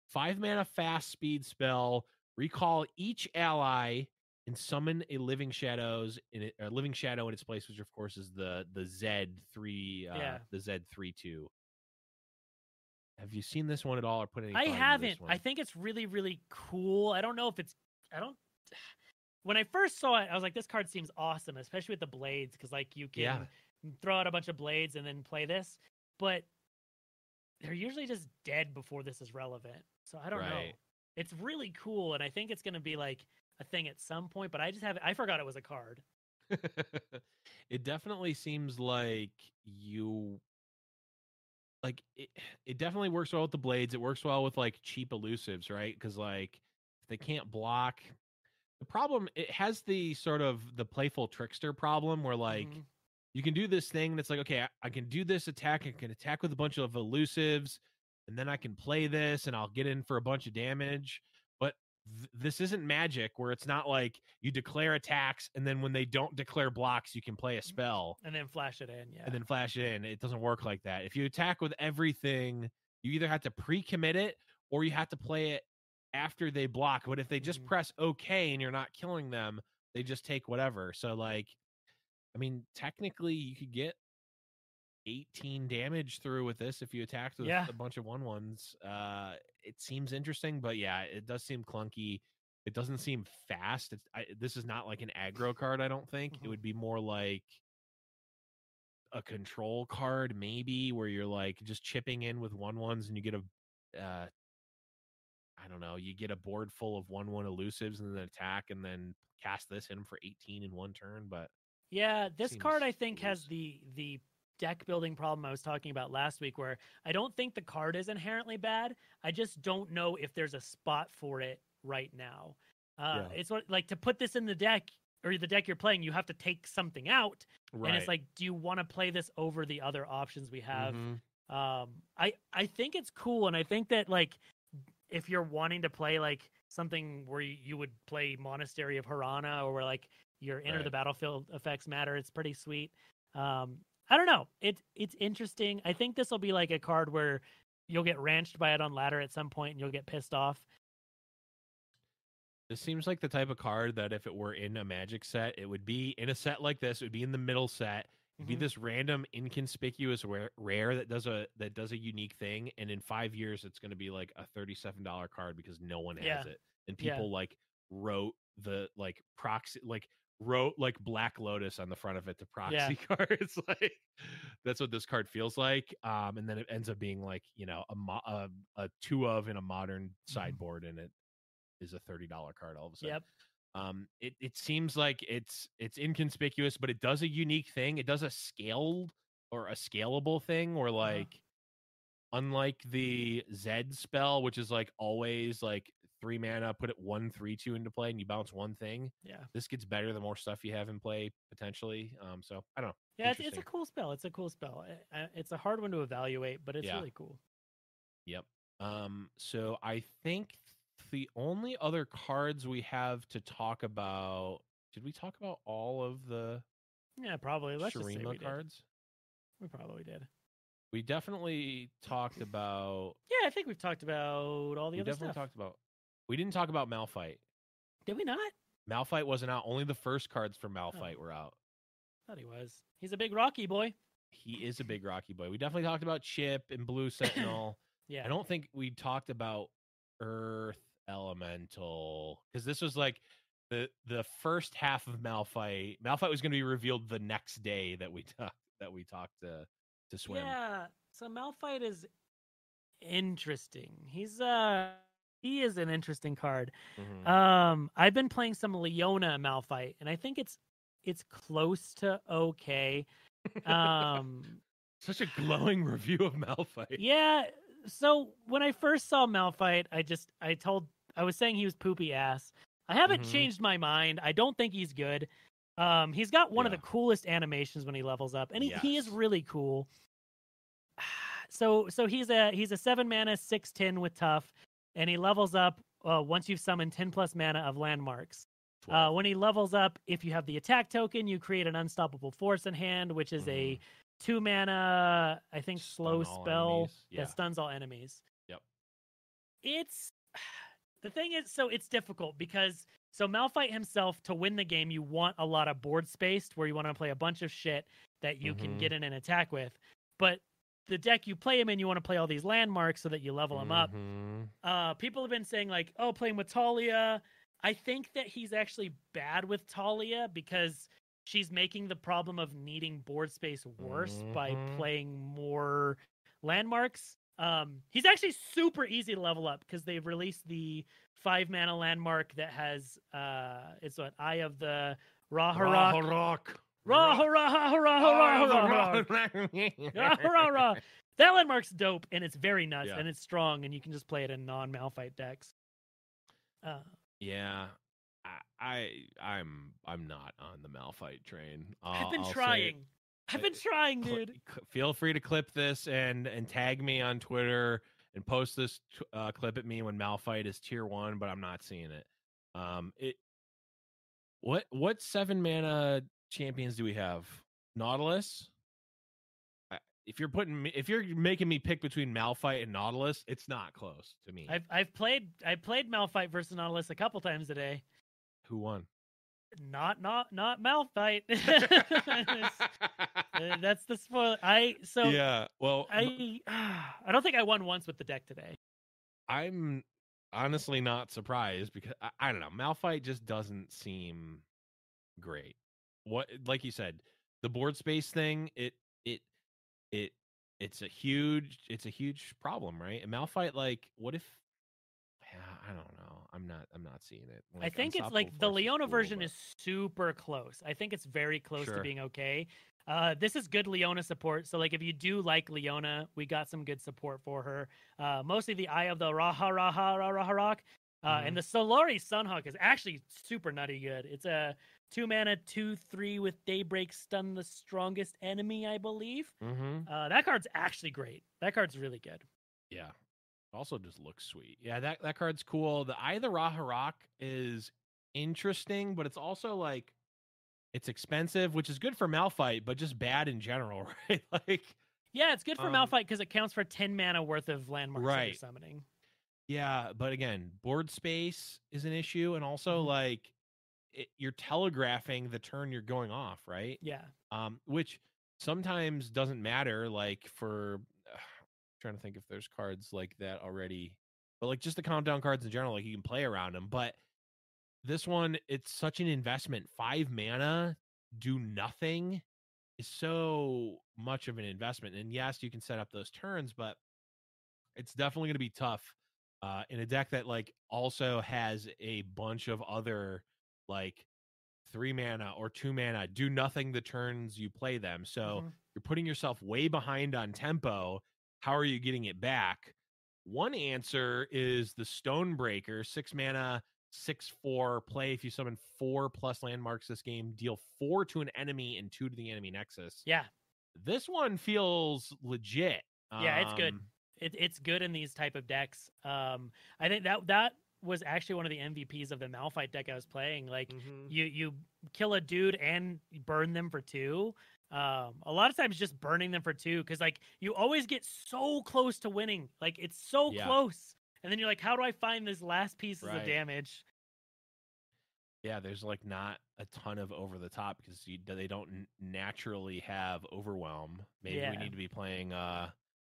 5 mana fast speed spell, recall each ally and summon a living shadows in it, a living shadow in its place, which of course is the the Z three, uh, Yeah. the Z three two. Have you seen this one at all, or put any? I thought into this haven't. I think it's really really cool. I don't know if it's. I don't. When I first saw it, I was like, "This card seems awesome," especially with the blades, because like you can Yeah. throw out a bunch of blades and then play this. But they're usually just dead before this is relevant. So I don't know. It's really cool, and I think it's going to be like a thing at some point. But I just have I forgot it was a card. it definitely seems like you like it, it definitely works well with the blades it works well with like cheap elusives right because like they can't block the problem it has the sort of the playful trickster problem where like Mhm. you can do this thing that's like okay I, I can do this attack i can attack with a bunch of elusives and then i can play this and i'll get in for a bunch of damage but th- this isn't magic where it's not like you declare attacks and then when they don't declare blocks you can play a spell and then flash it in. Yeah. and then flash it in it doesn't work like that if you attack with everything you either have to pre-commit it or you have to play it after they block but if they just Mhm. press okay and you're not killing them they just take whatever so like i mean technically you could get 18 damage through with this if you attacked with Yeah. a bunch of one ones uh it seems interesting, but yeah, it does seem clunky. It doesn't seem fast. It's I, this is not like an aggro card. I don't think it Mhm. would be more like a control card, maybe where you're like just chipping in with one ones and you get a, uh, I don't know, you get a board full of one one elusives and then attack and then cast this in for 18 in one turn. But Yeah, this card I think has the the deck building problem I was talking about last week where I don't think the card is inherently bad. I just don't know if there's a spot for it right now. Uh Yeah. it's what like to put this in the deck or the deck you're playing, you have to take something out. right, And it's like, do you want to play this over the other options we have? Mhm. um i i think it's cool and i think that like if you're wanting to play like something where you, would play monastery of Hirana or where like your enter the battlefield effects matter it's pretty sweet um i don't know it it's interesting i think this will be like a card where you'll get ranched by it on ladder at some point and you'll get pissed off This seems like the type of card that if it were in a magic set, it would be in a set like this. It would be in the middle set. It'd be this random, inconspicuous rare, rare that does a that does a unique thing, and in five years, it's going to be like a thirty-seven dollar card because no one has Yeah. it, and Yeah. people like wrote the like proxy like wrote like Black Lotus on the front of it to proxy cards. like that's what this card feels like. Um, and then it ends up being like you know a mo- a, a two of in a modern sideboard, and it is a thirty dollar card all of a sudden. yep Um, it it seems like it's it's inconspicuous, but it does a unique thing. It does a scaled or a scalable thing, or like unlike the Zed spell, which is like always like three mana, put it one three two into play, and you bounce one thing. yeah This gets better the more stuff you have in play potentially. Um, so I don't know. yeah it's, it's a cool spell it's a cool spell I- I- it's a hard one to evaluate but it's Yeah. really cool Yep. Um, so I think the only other cards we have to talk about. Did we talk about all of the yeah probably let's just say Shurima we did. cards? we probably did We definitely talked about. yeah i think we've talked about all the we other definitely stuff talked about. We didn't talk about Malphite. did we not Malphite wasn't out. Only the first cards for oh. Malphite were out. Thought he was. He's a big Rocky boy. He is a big Rocky boy. We definitely talked about Chip and Blue Sentinel. Yeah. I don't think we talked about Earth Elemental because this was like the the first half of Malphite. Malphite was going to be revealed the next day that we talked that we talked to to swim. Yeah. So Malphite is interesting. He's uh he is an interesting card. Mhm. Um I've been playing some Leona Malphite and I think it's it's close to okay. Um Such a glowing review of Malphite. yeah, so when I first saw Malphite, I just I told I was saying he was poopy ass. I haven't Mhm. changed my mind. I don't think he's good. Um, he's got one of the coolest animations when he levels up, and he, he is really cool. So so he's a he's a seven mana six ten with tough, and he levels up uh, once you've summoned ten plus mana of landmarks. Uh, when he levels up, if you have the attack token, you create an unstoppable force in hand, which is a two mana, I think, slow Mm-hmm. Stun all spell. Yeah. that stuns all enemies. Yep. It's the thing is, so it's difficult because so Malphite himself to win the game, you want a lot of board space where you want to play a bunch of shit that you can Mhm. get in an attack with, but the deck you play him in, you want to play all these landmarks so that you level him up. Mhm. Uh, people have been saying like, oh, playing with Taliyah. I think that he's actually bad with Taliyah because she's making the problem of needing board space worse by Mhm. playing more landmarks. Um, he's actually super easy to level up because they've released the five mana landmark that has uh, it's what Eye of the Raharok. Rah rah rah rah rah rah Rah, rah, rah. That landmark's dope and it's very nuts Yeah. and it's strong and you can just play it in non-Malphite decks. Uh, Yeah. I, I I'm I'm not on the Malphite train. I've Uh, been I'll trying. I've been trying, dude. feel free to clip this and and tag me on Twitter and post this t- uh, clip at me when Malphite is tier one, but I'm not seeing it. Um, it. What what seven mana champions do we have? Nautilus. I- If you're putting me, if you're making me pick between Malphite and Nautilus, it's not close to me. I've I've played I played Malphite versus Nautilus a couple times today. Who won? Not not not Malphite. Uh, That's the spoil. I so yeah. Well, I I don't think I won once with the deck today. I'm honestly not surprised because I, I don't know. Malphite just doesn't seem great. What, like you said, the board space thing. It it it it's a huge it's a huge problem, right? And Malphite, like, what if? Yeah, I don't know. I'm not. I'm not seeing it. I think it's like the Leona cool, version but- is super close. I think it's very close Sure. to being okay. Uh, this is good Leona support. So like if you do like Leona, we got some good support for her. Uh, mostly the Eye of the Raha Raha Raha Raha Rock. Uh, Mhm. And the Solari Sunhawk is actually super nutty good. It's a two mana, two, three with Daybreak stun the strongest enemy, I believe. Mhm. Uh, that card's actually great. That card's really good. Yeah. Also just looks sweet. Yeah, that, that card's cool. The Eye of the Raha Rock is interesting, but it's also like it's expensive, which is good for Malphite, but just bad in general, right? like Yeah, it's good for Um, Malphite because it counts for 10 mana worth of landmarks that you're Right. summoning. Yeah, but again, board space is an issue, and also Mhm. like it, you're telegraphing the turn you're going off, right? Yeah. Um, which sometimes doesn't matter. Like for trying to think if there's cards like that already, but like just the countdown cards in general, like you can play around them. But this one, it's such an investment. Five mana, do nothing is so much of an investment. And yes, you can set up those turns, but it's definitely going to be tough uh, in a deck that like also has a bunch of other like three mana or two mana do nothing the turns you play them. So Mhm. you're putting yourself way behind on tempo. How are you getting it back? One answer is the Stonebreaker, six mana, six four play. If you summon four plus landmarks this game, deal four to an enemy and two to the enemy nexus. Yeah. This one feels legit. Yeah, it's good. Um, It, it's good in these type of decks. Um, I think that that was actually one of the MVPs of the Malphite deck I was playing. Like mhm. you you kill a dude and burn them for two. Um, a lot of times just burning them for two because like you always get so close to winning. Like it's so Yeah. close, and then you're like, how do I find this last pieces Right. of damage? yeah, there's like not a ton of over the top because you, they don't naturally have overwhelm. Maybe we need to be playing uh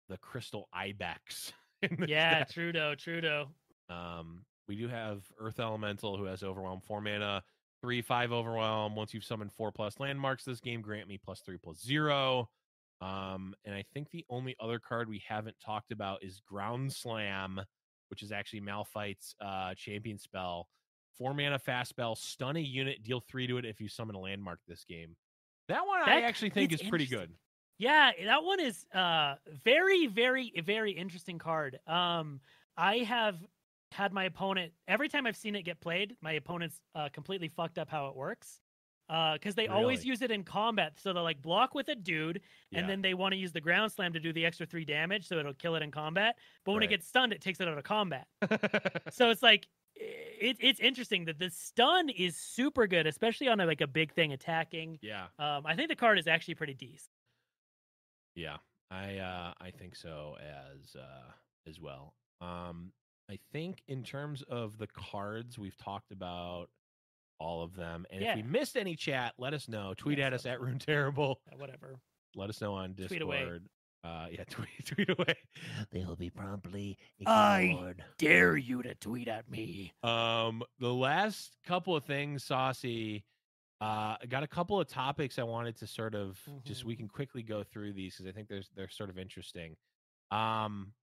the Crystal Ibex. Yeah, deck. Trudeau, Trudeau. Um, we do have Earth Elemental who has Overwhelm, four mana, three, five Overwhelm. Once you've summoned four plus landmarks this game, grant me plus three plus zero. Um, and I think the only other card we haven't talked about is Ground Slam, which is actually Malphite's uh, champion spell. Four mana fast spell, stun a unit, deal three to it if you summon a landmark this game. That one I actually think is pretty good. Yeah, that one is uh very very very interesting card. Um I have had my opponent every time I've seen it get played, my opponent's uh completely fucked up how it works. Uh cuz they always use it in combat. So they'll like block with a dude Yeah. and then they want to use the ground slam to do the extra 3 damage so it'll kill it in combat. But when it gets stunned, it takes it out of combat. so it's like it, it's interesting that the stun is super good, especially on a, like a big thing attacking. yeah. Um, I think the card is actually pretty decent. Yeah, I uh, I think so as uh, as well. Um, I think in terms of the cards, we've talked about all of them, and if we missed any chat, let us know. Tweet Yes, at us at absolutely. Rune Terrible. Uh, Whatever. Let us know on Discord. Tweet away. Uh, yeah, tweet tweet away. They will be promptly I- ignored. dare you to tweet at me. Um, the last couple of things, Saucy. Uh, I got a couple of topics I wanted to sort of just we can quickly go through these because I think there's they're sort of interesting. Um,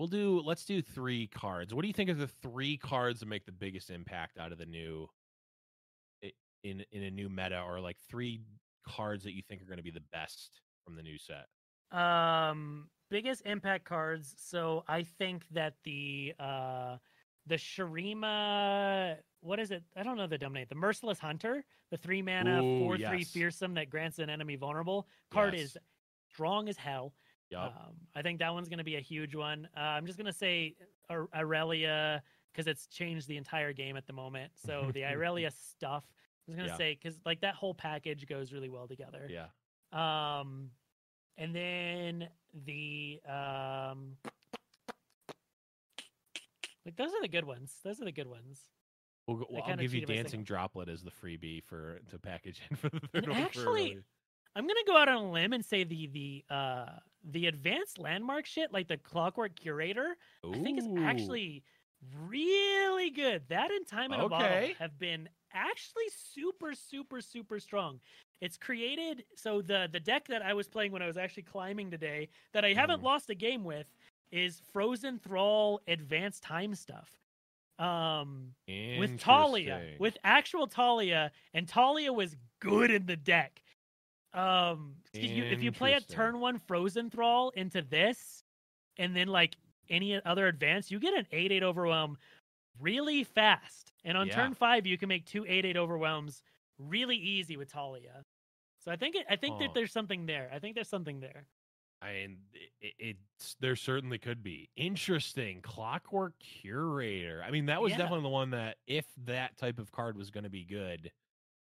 we'll do let's do three cards. What do you think of the three cards that make the biggest impact out of the new in in a new meta, or like three cards that you think are going to be the best from the new set? Um, biggest impact cards. So I think that the uh, the Shurima, what is it? I don't know the dominate. The Merciless Hunter, the three mana Ooh, four three fearsome that grants an enemy vulnerable card Yes. is strong as hell. Yup. Um, I think that one's going to be a huge one. Uh, I'm just going to say Ar- Irelia because it's changed the entire game at the moment. So the Irelia stuff. I was going to Yeah. say because like that whole package goes really well together. yeah. Um, and then the um, like those are the good ones. Those are the good ones. We'll go, well, I'll give you cheated by saying- dancing droplet as the freebie for to package in for the third And one. actually. I'm gonna go out on a limb and say the the uh the advanced landmark shit, like the Clockwork Curator, I think is actually really good. That and Time in a Bottle have been actually super, super, super strong. It's created so the the deck that I was playing when I was actually climbing today that I haven't Mhm. lost a game with is Frozen Thrall advanced time stuff. Um with Taliyah, with actual Taliyah, and Taliyah was good in the deck. Um, if you, if you play a turn one Frozen Thrall into this, and then like any other advance, you get an eight eight overwhelm really fast. And on Yeah. turn five, you can make two eight eight overwhelms really easy with Taliyah. So I think it, I think Huh. that there's something there. I think there's something there. I mean, it, it's there certainly could be interesting. Clockwork Curator. I mean, that was Yeah. definitely the one that, if that type of card was going to be good,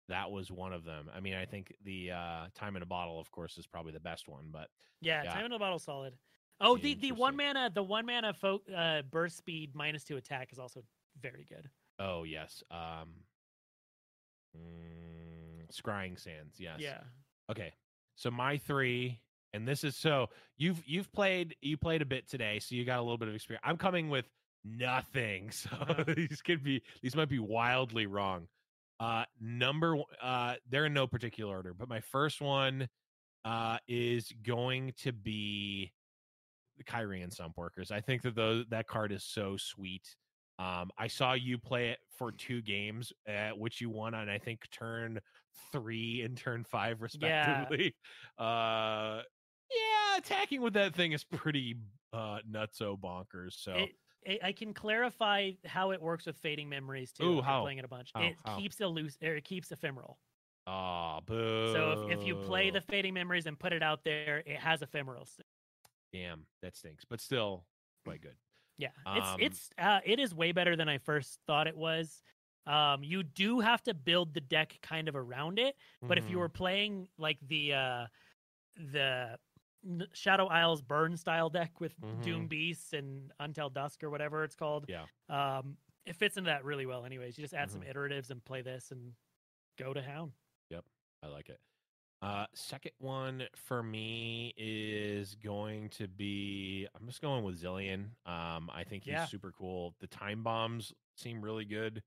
that was one of them. I mean, I think the uh, Time in a Bottle, of course, is probably the best one. But Yeah, Yeah. time in a bottle solid. Oh, the the one mana the one mana fo- uh, burst speed minus two attack is also very good. oh yes, um, mm, Scrying Sands. Yes. Yeah. Okay. So my three, and this is so you've you've played you played a bit today, so you got a little bit of experience. I'm coming with nothing, so Uh-huh. these could be these might be wildly wrong. Uh, number uh, they're in no particular order, but my first one uh is going to be the Kyrian Sump Workers. I think that those that card is so sweet. Um, I saw you play it for two games, uh, which you won on I think turn three and turn five respectively. Uh, yeah, attacking with that thing is pretty uh nutso bonkers. So it, I can clarify how it works with fading memories too. Ooh, how? Playing it a bunch. How? It How? keeps elusive. Or it keeps ephemeral. ah, boo. So if, if you play the fading memories and put it out there, it has ephemeral. damn, that stinks, but still quite good. Yeah, it's Um, it's uh, it is way better than I first thought it was. Um, you do have to build the deck kind of around it, but if you Mhm. were playing like the uh, the Shadow Isles burn style deck with Doom Mhm. Beasts and Until Dusk or whatever it's called, Yeah. um, it fits into that really well. Anyways, you just add some Mhm. iteratives and play this and go to Hound. Yep. I like it. Uh, second one for me is going to be I'm just going with Zilean. Um, I think he's Yeah. super cool. The time bombs seem really good.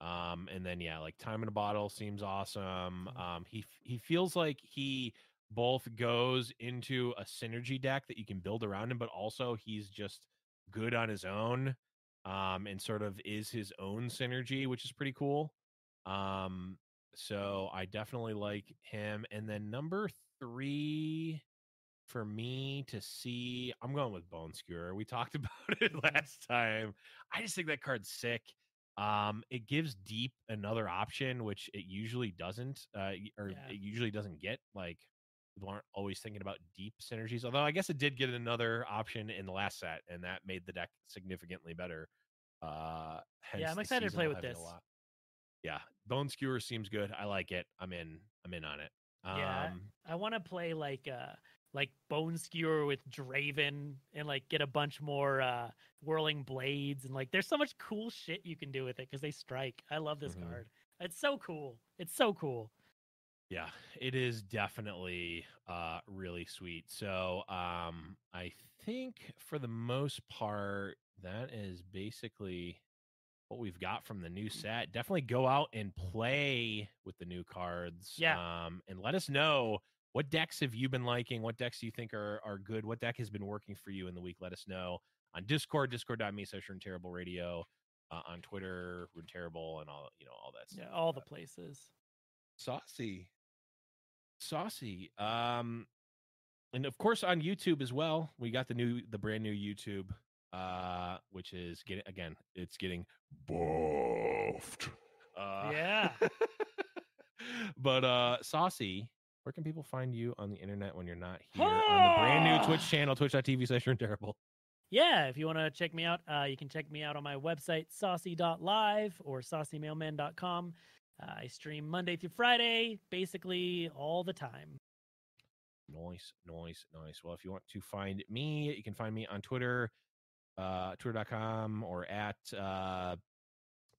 Um, and then yeah, like time in a bottle seems awesome. Mhm. Um, he he feels like he both goes into a synergy deck that you can build around him, but also he's just good on his own. Um, and sort of is his own synergy, which is pretty cool. Um, so I definitely like him. And then number three for me to see, I'm going with Bone Skewer. We talked about it last time. I just think that card's sick. Um, it gives deep another option, which it usually doesn't, uh, or Yeah. it usually doesn't get. Like people aren't always thinking about deep synergies. Although I guess it did get another option in the last set, and that made the deck significantly better. Uh, hence I'm excited to play with this. lot. Yeah, Bone Skewer seems good. I like it. I'm in. I'm in on it. Um, Yeah, I want to play like uh like Bone Skewer with Draven and like get a bunch more uh whirling blades and like there's so much cool shit you can do with it because they strike. I love this Mhm. card. It's so cool. It's so cool. Yeah, it is definitely uh really sweet. So, um I think for the most part that is basically what we've got from the new set. Definitely go out and play with the new cards. Yeah. Um and let us know what decks have you been liking? What decks do you think are are good? What deck has been working for you in the week? Let us know on Discord, discord.me slash Rune terrible radio, uh, on Twitter, Rune terrible, and all you know, all that stuff. Yeah, all the places. Saucy. Saucy. Um and of course on YouTube as well. We got the new the brand new YouTube uh which is getting again, it's getting buffed. Uh Yeah. but uh Saucy, where can people find you on the internet when you're not here on the brand new Twitch channel, twitch.tv slash terrible? Yeah, if you want to check me out, uh, you can check me out on my website, saucy.live or saucymailman.com. Uh, I stream Monday through Friday, basically all the time. Nice, nice, nice. Well, if you want to find me, you can find me on Twitter, uh, twitter.com or at uh,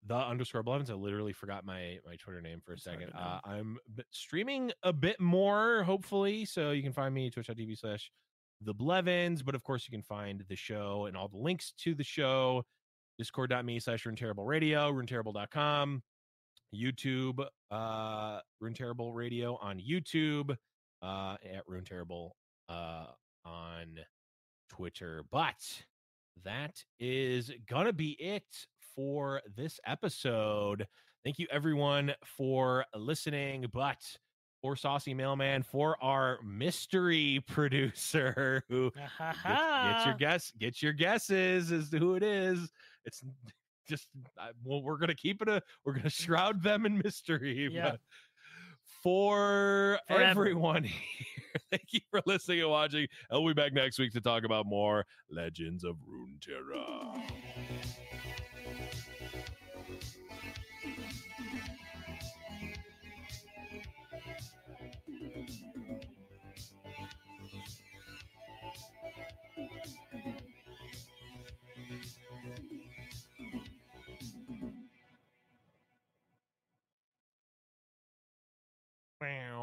the underscore Blevins. I literally forgot my my Twitter name for a second. Uh, I'm streaming a bit more, hopefully, so you can find me twitch.tv slash the Blevins. But of course, you can find the show and all the links to the show discord.me slash rune terrible radio, runeterrible.com, YouTube, uh, Rune Terrible Radio on YouTube, uh, at Rune Terrible uh, on Twitter. But that is gonna be it for this episode. Thank you everyone for listening. But for Saucy Mailman, for our mystery producer who gets, get your guess, get your guesses as to who it is. It's just I, well, we're gonna keep it a we're gonna shroud them in mystery. Yeah. But for Forever. everyone here, thank you for listening and watching. I'll be back next week to talk about more Legends of Runeterra. Wow.